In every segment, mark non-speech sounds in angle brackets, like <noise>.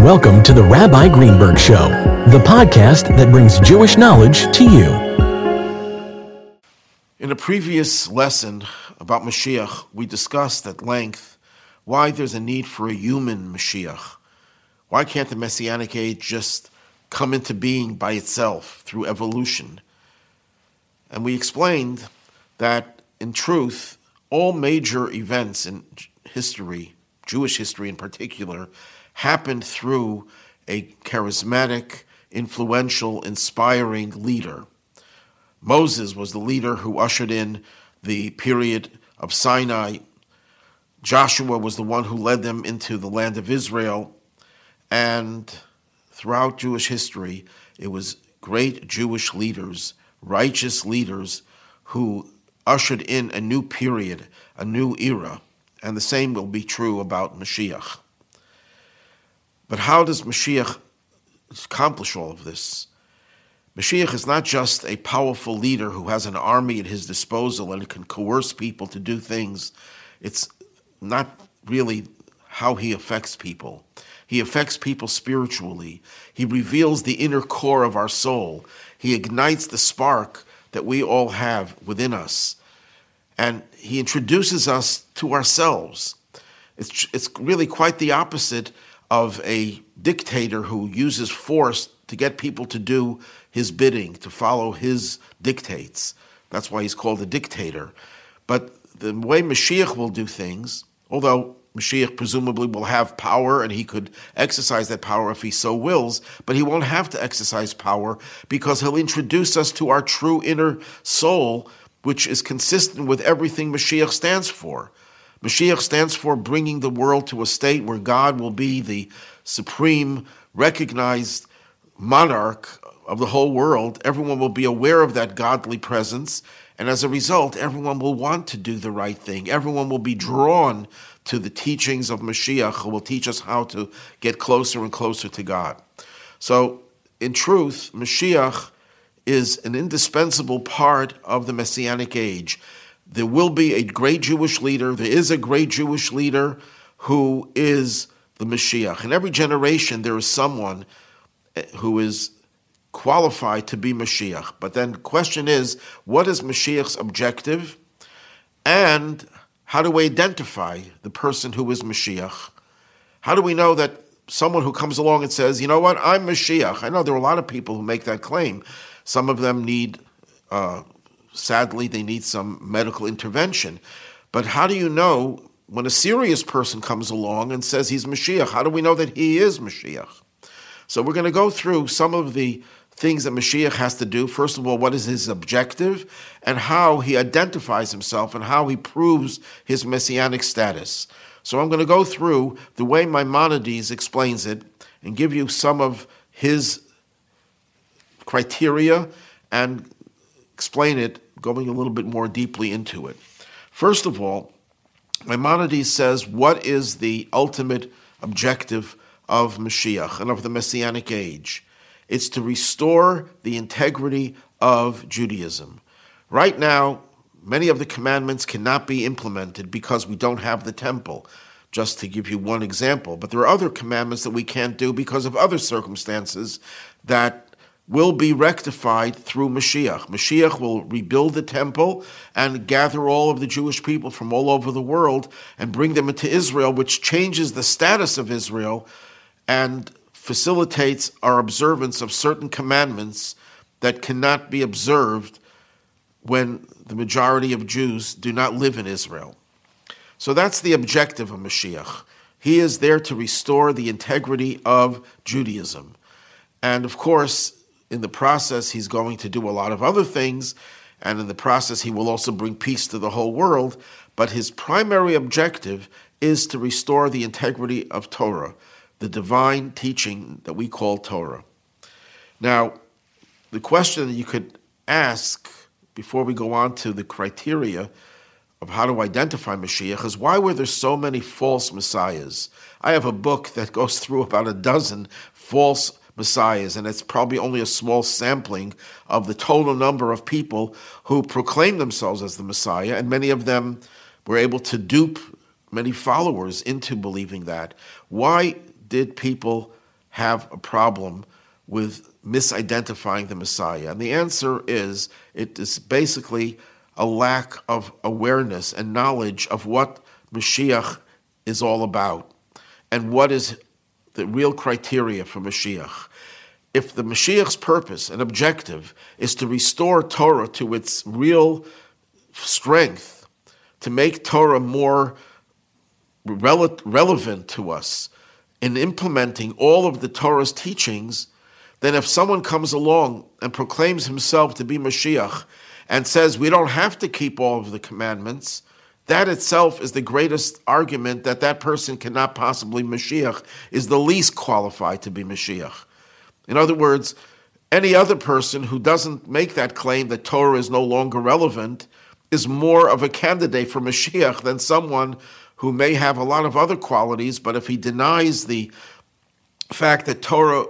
Welcome to the Rabbi Greenberg Show, the podcast that brings Jewish knowledge to you. In a previous lesson about Mashiach, we discussed at length why there's a need for a human Mashiach. Why can't the Messianic age just come into being by itself through evolution? And we explained that, in truth, all major events in history, Jewish history in particular, happened through a charismatic, influential, inspiring leader. Moses was the leader who ushered in the period of Sinai. Joshua was the one who led them into the land of Israel. And throughout Jewish history, it was great Jewish leaders, righteous leaders, who ushered in a new period, a new era. And the same will be true about Mashiach. But how does Mashiach accomplish all of this? Mashiach is not just a powerful leader who has an army at his disposal and can coerce people to do things. It's not really how he affects people. He affects people spiritually. He reveals the inner core of our soul. He ignites the spark that we all have within us. And he introduces us to ourselves. It's, it's really quite the opposite of a dictator who uses force to get people to do his bidding, to follow his dictates. That's why he's called a dictator. But the way Mashiach will do things, although Mashiach presumably will have power and he could exercise that power if he so wills, but he won't have to exercise power because he'll introduce us to our true inner soul, which is consistent with everything Mashiach stands for. Mashiach stands for bringing the world to a state where God will be the supreme, recognized monarch of the whole world. Everyone will be aware of that godly presence. And as a result, everyone will want to do the right thing. Everyone will be drawn to the teachings of Mashiach, who will teach us how to get closer and closer to God. So, in truth, Mashiach is an indispensable part of the Messianic age there will be a great Jewish leader. There is a great Jewish leader who is the Mashiach. In every generation, there is someone eh, who is qualified to be Mashiach. But then the question is, what is Mashiach's objective? And how do we identify the person who is Mashiach? How do we know that someone who comes along and says, you know what, I'm Mashiach? I know there are a lot of people who make that claim. Some of them need uh, sadly, they need some medical intervention. But how do you know when a serious person comes along and says he's Mashiach? How do we know that he is Mashiach? So we're going to go through some of the things that Mashiach has to do. First of all, what is his objective and how he identifies himself and how he proves his messianic status. So I'm going to go through the way Maimonides explains it and give you some of his criteria and explain it going a little bit more deeply into it. First of all, Maimonides says, What is the ultimate objective of Mashiach and of the Messianic age? It's to restore the integrity of Judaism. Right now, many of the commandments cannot be implemented because we don't have the temple, just to give you one example. But there are other commandments that we can't do because of other circumstances that will be rectified through Mashiach. Mashiach will rebuild the temple and gather all of the Jewish people from all over the world and bring them into Israel, which changes the status of Israel and facilitates our observance of certain commandments that cannot be observed when the majority of Jews do not live in Israel. So that's the objective of Mashiach. He is there to restore the integrity of Judaism. And of course, in the process, he's going to do a lot of other things, and in the process, he will also bring peace to the whole world. But his primary objective is to restore the integrity of Torah, the divine teaching that we call Torah. Now, the question that you could ask before we go on to the criteria of how to identify Mashiach is why were there so many false messiahs? I have a book that goes through about a dozen false messiahs, and it's probably only a small sampling of the total number of people who proclaim themselves as the Messiah, and many of them were able to dupe many followers into believing that. Why did people have a problem with misidentifying the Messiah? And the answer is it is basically a lack of awareness and knowledge of what Mashiach is all about and what is the real criteria for Mashiach. If the Mashiach's purpose and objective is to restore Torah to its real strength, to make Torah more rele- relevant to us in implementing all of the Torah's teachings, then if someone comes along and proclaims himself to be Mashiach and says we don't have to keep all of the commandments, that itself is the greatest argument that that person cannot possibly Mashiach, is the least qualified to be Mashiach. In other words, any other person who doesn't make that claim that Torah is no longer relevant is more of a candidate for Mashiach than someone who may have a lot of other qualities, but if he denies the fact that Torah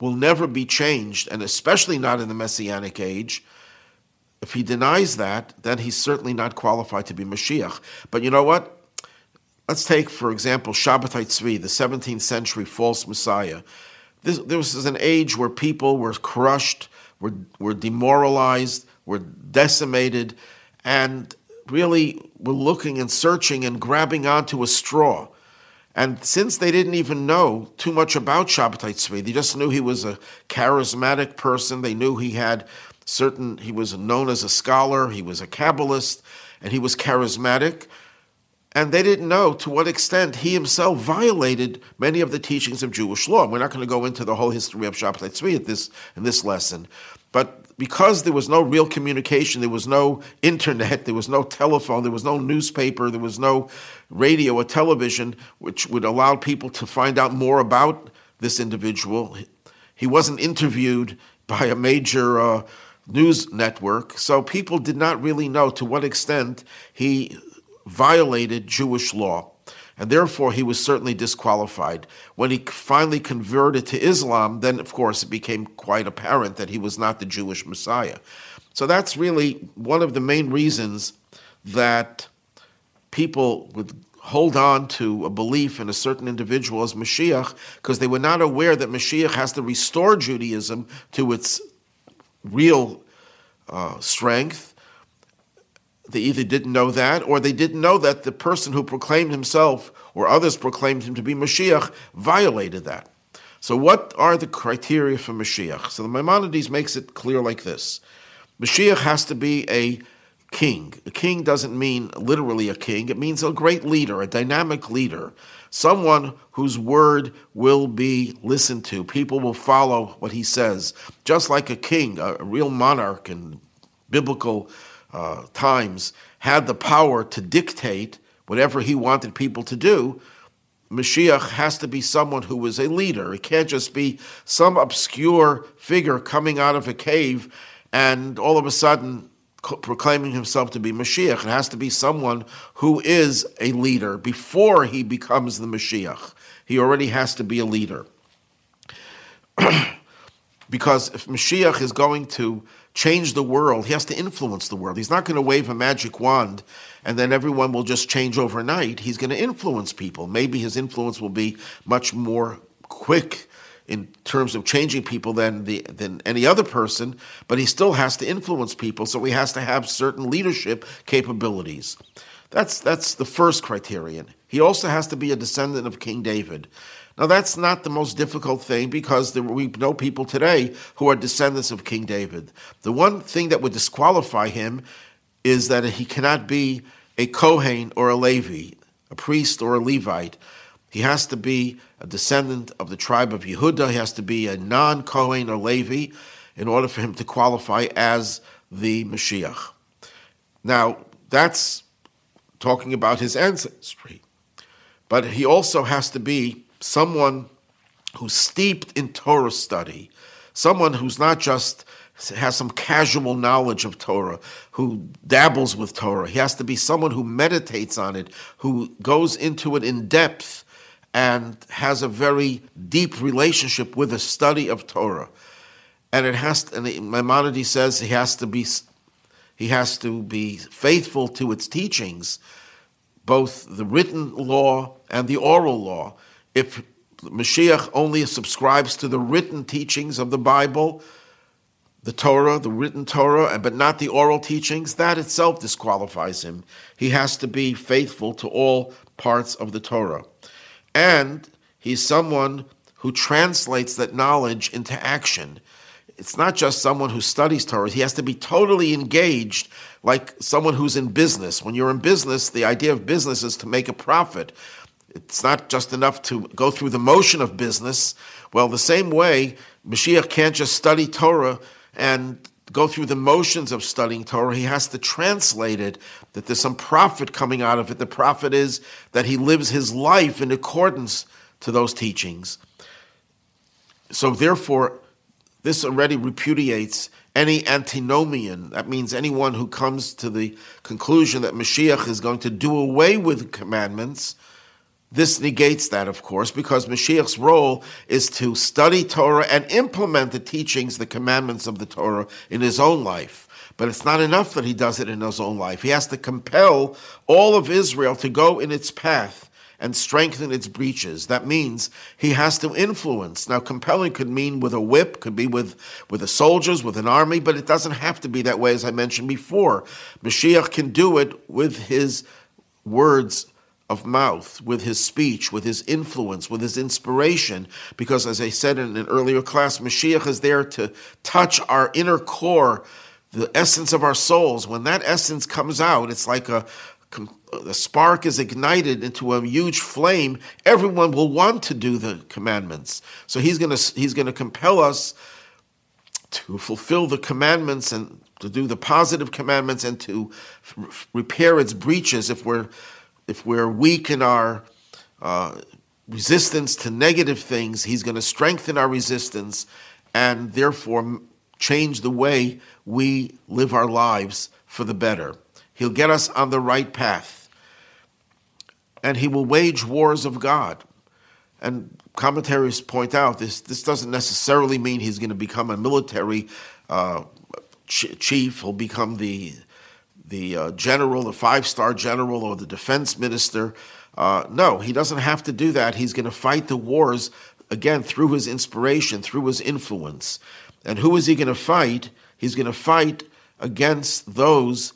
will never be changed, and especially not in the Messianic age, if he denies that, then he's certainly not qualified to be Mashiach. But you know what? Let's take, for example, Shabbatai Tzvi, the 17th century false Messiah. This, is an age where people were crushed, were, were demoralized, were decimated, and really were looking and searching and grabbing onto a straw. And since they didn't even know too much about Shabbatai Tzvi, they just knew he was a charismatic person. They knew he had certain, he was known as a scholar, he was a Kabbalist, and he was charismatic. And they didn't know to what extent he himself violated many of the teachings of Jewish law. We're not going to go into the whole history of Shabbatai Tzvi at this, in this lesson. But because there was no real communication, there was no internet, there was no telephone, there was no newspaper, there was no radio or television, which would allow people to find out more about this individual. He wasn't interviewed by a major uh, news network. So people did not really know to what extent he violated Jewish law. And therefore, he was certainly disqualified. When he finally converted to Islam, then, of course, it became quite apparent that he was not the Jewish Messiah. So that's really one of the main reasons that people would hold on to a belief in a certain individual as Mashiach, because they were not aware that Mashiach has to restore Judaism to its real uh, strength. They either didn't know that, or they didn't know that the person who proclaimed himself or others proclaimed him to be Mashiach violated that. So, what are the criteria for Mashiach? So, the Maimonides makes it clear like this Mashiach has to be a king. A king doesn't mean literally a king, it means a great leader, a dynamic leader, someone whose word will be listened to. People will follow what he says, just like a king, a, real monarch in biblical uh, times, had the power to dictate whatever he wanted people to do. Mashiach has to be someone who is a leader. It can't just be some obscure figure coming out of a cave and all of a sudden proclaiming himself to be Mashiach. It has to be someone who is a leader before he becomes the Mashiach. He already has to be a leader. <clears throat> because if Mashiach is going to change the world, he has to influence the world. He's not going to wave a magic wand and then everyone will just change overnight. He's going to influence people. Maybe his influence will be much more quick in terms of changing people than the than any other person, but he still has to influence people, so he has to have certain leadership capabilities. That's that's the first criterion. He also has to be a descendant of King David. Now that's not the most difficult thing because there, we know people today who are descendants of King David. The one thing that would disqualify him is that he cannot be a Kohen or a Levi, a priest or a Levite. He has to be a descendant of the tribe of Yehuda. He has to be a non Kohen or Levi in order for him to qualify as the Mashiach. Now, that's talking about his ancestry. But he also has to be someone who's steeped in Torah study, someone who's not just has some casual knowledge of Torah, who dabbles with Torah. He has to be someone who meditates on it, who goes into it in depth and has a very deep relationship with the study of Torah. And it has to, and Maimonides says he has to be he has to be faithful to its teachings, both the written law and the oral law. If Mashiach only subscribes to the written teachings of the Bible, the Torah, the written Torah, but not the oral teachings, that itself disqualifies him. He has to be faithful to all parts of the Torah. And he's someone who translates that knowledge into action. It's not just someone who studies Torah, he has to be totally engaged, like someone who's in business. When you're in business, the idea of business is to make a profit. It's not just enough to go through the motion of business. Well, the same way, Mashiach can't just study Torah and go through the motions of studying Torah. He has to translate it, that there's some profit coming out of it. The profit is that he lives his life in accordance to those teachings. So, therefore, this already repudiates any antinomian. That means anyone who comes to the conclusion that Mashiach is going to do away with commandments this negates that, of course, because Mashiach's role is to study Torah and implement the teachings, the commandments of the Torah in his own life. But it's not enough that he does it in his own life. He has to compel all of Israel to go in its path and strengthen its breaches. That means he has to influence. Now, compelling could mean with a whip, could be with, with the soldiers, with an army, but it doesn't have to be that way, as I mentioned before. Mashiach can do it with his words of mouth, with his speech, with his influence, with his inspiration. Because, as I said in an earlier class, Mashiach is there to touch our inner core, the essence of our souls. When that essence comes out, it's like a, a spark is ignited into a huge flame. Everyone will want to do the commandments. So he's going to he's going to compel us to fulfill the commandments and to do the positive commandments and to repair its breaches if we're if we're weak in our uh, resistance to negative things, He's going to strengthen our resistance and therefore change the way we live our lives for the better. He'll get us on the right path. And He will wage wars of God. And commentaries point out this, this doesn't necessarily mean He's going to become a military uh, chief, he'll become the the uh, general, the five star general, or the defense minister. Uh, no, he doesn't have to do that. He's going to fight the wars again through his inspiration, through his influence. And who is he going to fight? He's going to fight against those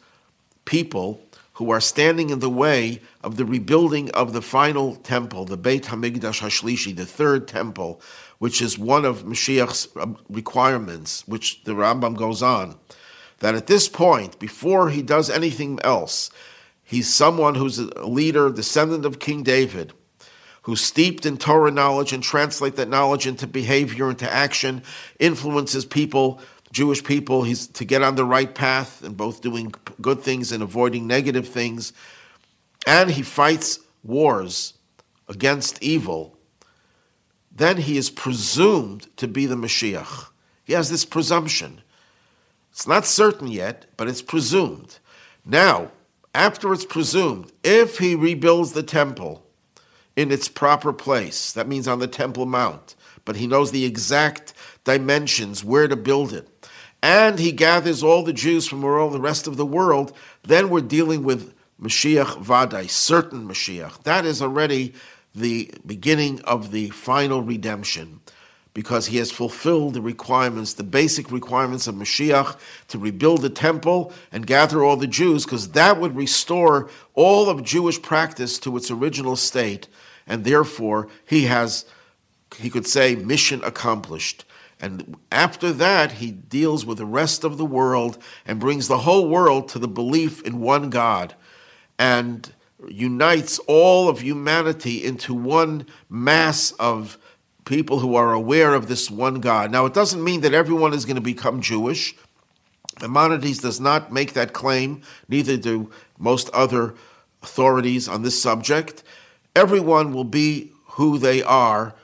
people who are standing in the way of the rebuilding of the final temple, the Beit Hamikdash Hashlishi, the third temple, which is one of Mashiach's um, requirements, which the Rambam goes on that at this point, before he does anything else, he's someone who's a leader, descendant of King David, who's steeped in Torah knowledge and translate that knowledge into behavior, into action, influences people, Jewish people, he's to get on the right path and both doing good things and avoiding negative things. And he fights wars against evil. Then he is presumed to be the Mashiach. He has this presumption. It's not certain yet, but it's presumed. Now, after it's presumed, if he rebuilds the temple in its proper place, that means on the Temple Mount, but he knows the exact dimensions, where to build it, and he gathers all the Jews from all the rest of the world, then we're dealing with Mashiach Vadai, certain Mashiach. That is already the beginning of the final redemption because he has fulfilled the requirements, the basic requirements of Mashiach to rebuild the temple and gather all the Jews, because that would restore all of Jewish practice to its original state, and therefore he has, he could say, mission accomplished. And after that, he deals with the rest of the world and brings the whole world to the belief in one God and unites all of humanity into one mass of people who are aware of this one God. Now, it doesn't mean that everyone is going to become Jewish. Maimonides does not make that claim, neither do most other authorities on this subject. Everyone will be who they are,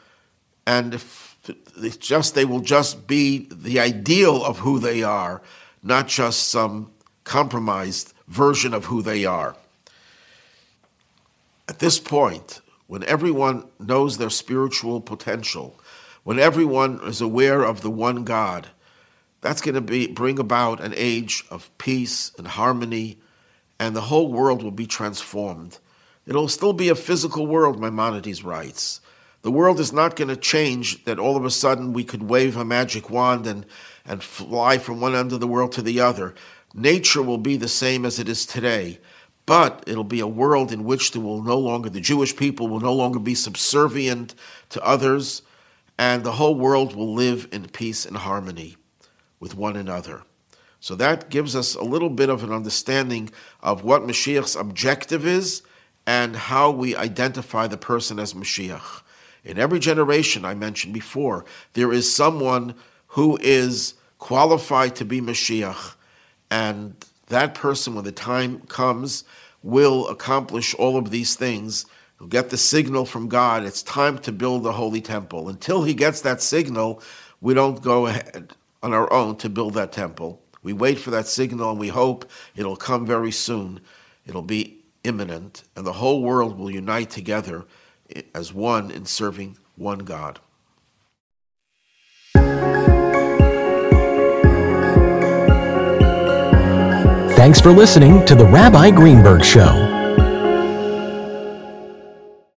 and it's just they will just be the ideal of who they are, not just some compromised version of who they are. At this point, when everyone knows their spiritual potential, when everyone is aware of the one God, that's going to be bring about an age of peace and harmony, and the whole world will be transformed. It'll still be a physical world, Maimonides writes, The world is not going to change that all of a sudden we could wave a magic wand and, and fly from one end of the world to the other. Nature will be the same as it is today, but it'll be a world in which there will no longer, the Jewish people will no longer be subservient to others, and the whole world will live in peace and harmony with one another. So that gives us a little bit of an understanding of what Mashiach's objective is and how we identify the person as Mashiach. In every generation, I mentioned before, there is someone who is qualified to be Mashiach, and that person, when the time comes, will accomplish all of these things. He'll get the signal from God. It's time to build the holy temple. Until he gets that signal, we don't go ahead on our own to build that temple. We wait for that signal and we hope it'll come very soon. It'll be imminent, and the whole world will unite together as one in serving one God. Thanks for listening to the Rabbi Greenberg Show.